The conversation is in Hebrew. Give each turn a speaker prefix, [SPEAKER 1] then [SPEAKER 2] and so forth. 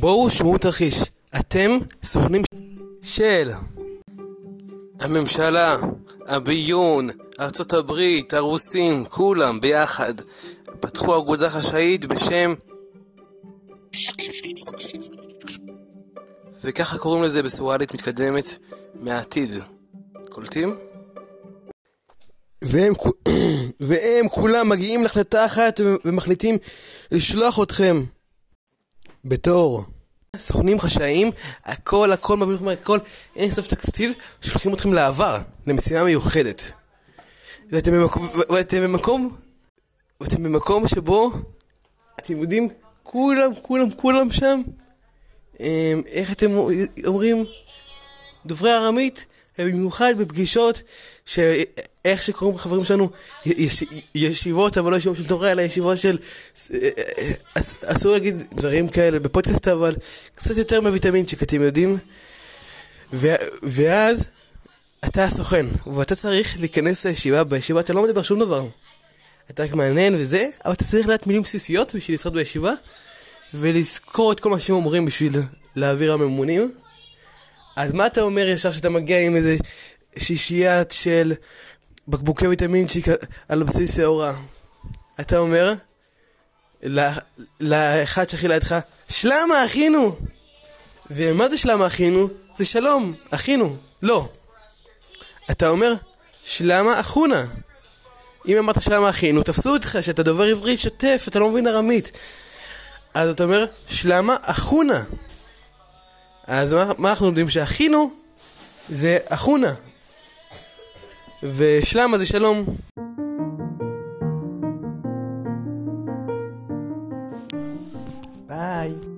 [SPEAKER 1] בואו שמעו תרחיש. אתם סוכנים של הממשלה, הביון, ארצות הברית, הרוסים, כולם ביחד. פתחו אגודה חשאית בשם... וככה קוראים לזה בסואלית מתקדמת מהעתיד. קולטים? והם, והם כולם מגיעים להחלטה אחת ומחליטים לשלוח אתכם בתור סוכנים חשאיים, הכל הכל מעביר לכם הכל, אין סוף תקציב, שולחים אתכם לעבר, למשימה מיוחדת. ואתם במקום, ואתם במקום, ואתם במקום שבו, אתם יודעים, כולם, כולם, כולם שם, אמ, איך אתם אומרים, דוברי ארמית, במיוחד בפגישות, שאיך שקוראים חברים שלנו, יש, ישיבות, אבל לא ישיבות של תורה, אלא ישיבות של... אסור להגיד דברים כאלה בפודקאסט, אבל קצת יותר מוויטמינצ'יק, אתם יודעים? ואז אתה הסוכן, ואתה צריך להיכנס לישיבה, בישיבה אתה לא מדבר שום דבר. אתה רק מעניין וזה, אבל אתה צריך לדעת מילים בסיסיות בשביל לשרוד בישיבה, ולזכור את כל מה שהם אומרים בשביל להעביר הממונים. אז מה אתה אומר ישר שאתה מגיע עם איזה שישיית של בקבוקי ויטמינצ'יק על בסיס שעורה? אתה אומר לאחד שהכי לידך, שלמה אחינו! ומה זה שלמה אחינו? זה שלום, אחינו. לא. אתה אומר, שלמה אחונה. אם אמרת שלמה אחינו, תפסו אותך שאתה דובר עברית שוטף, אתה לא מבין ארמית. אז אתה אומר, שלמה אחונה. אז מה, מה אנחנו יודעים? שאחינו זה אחונה. ושלמה זה שלום. ביי.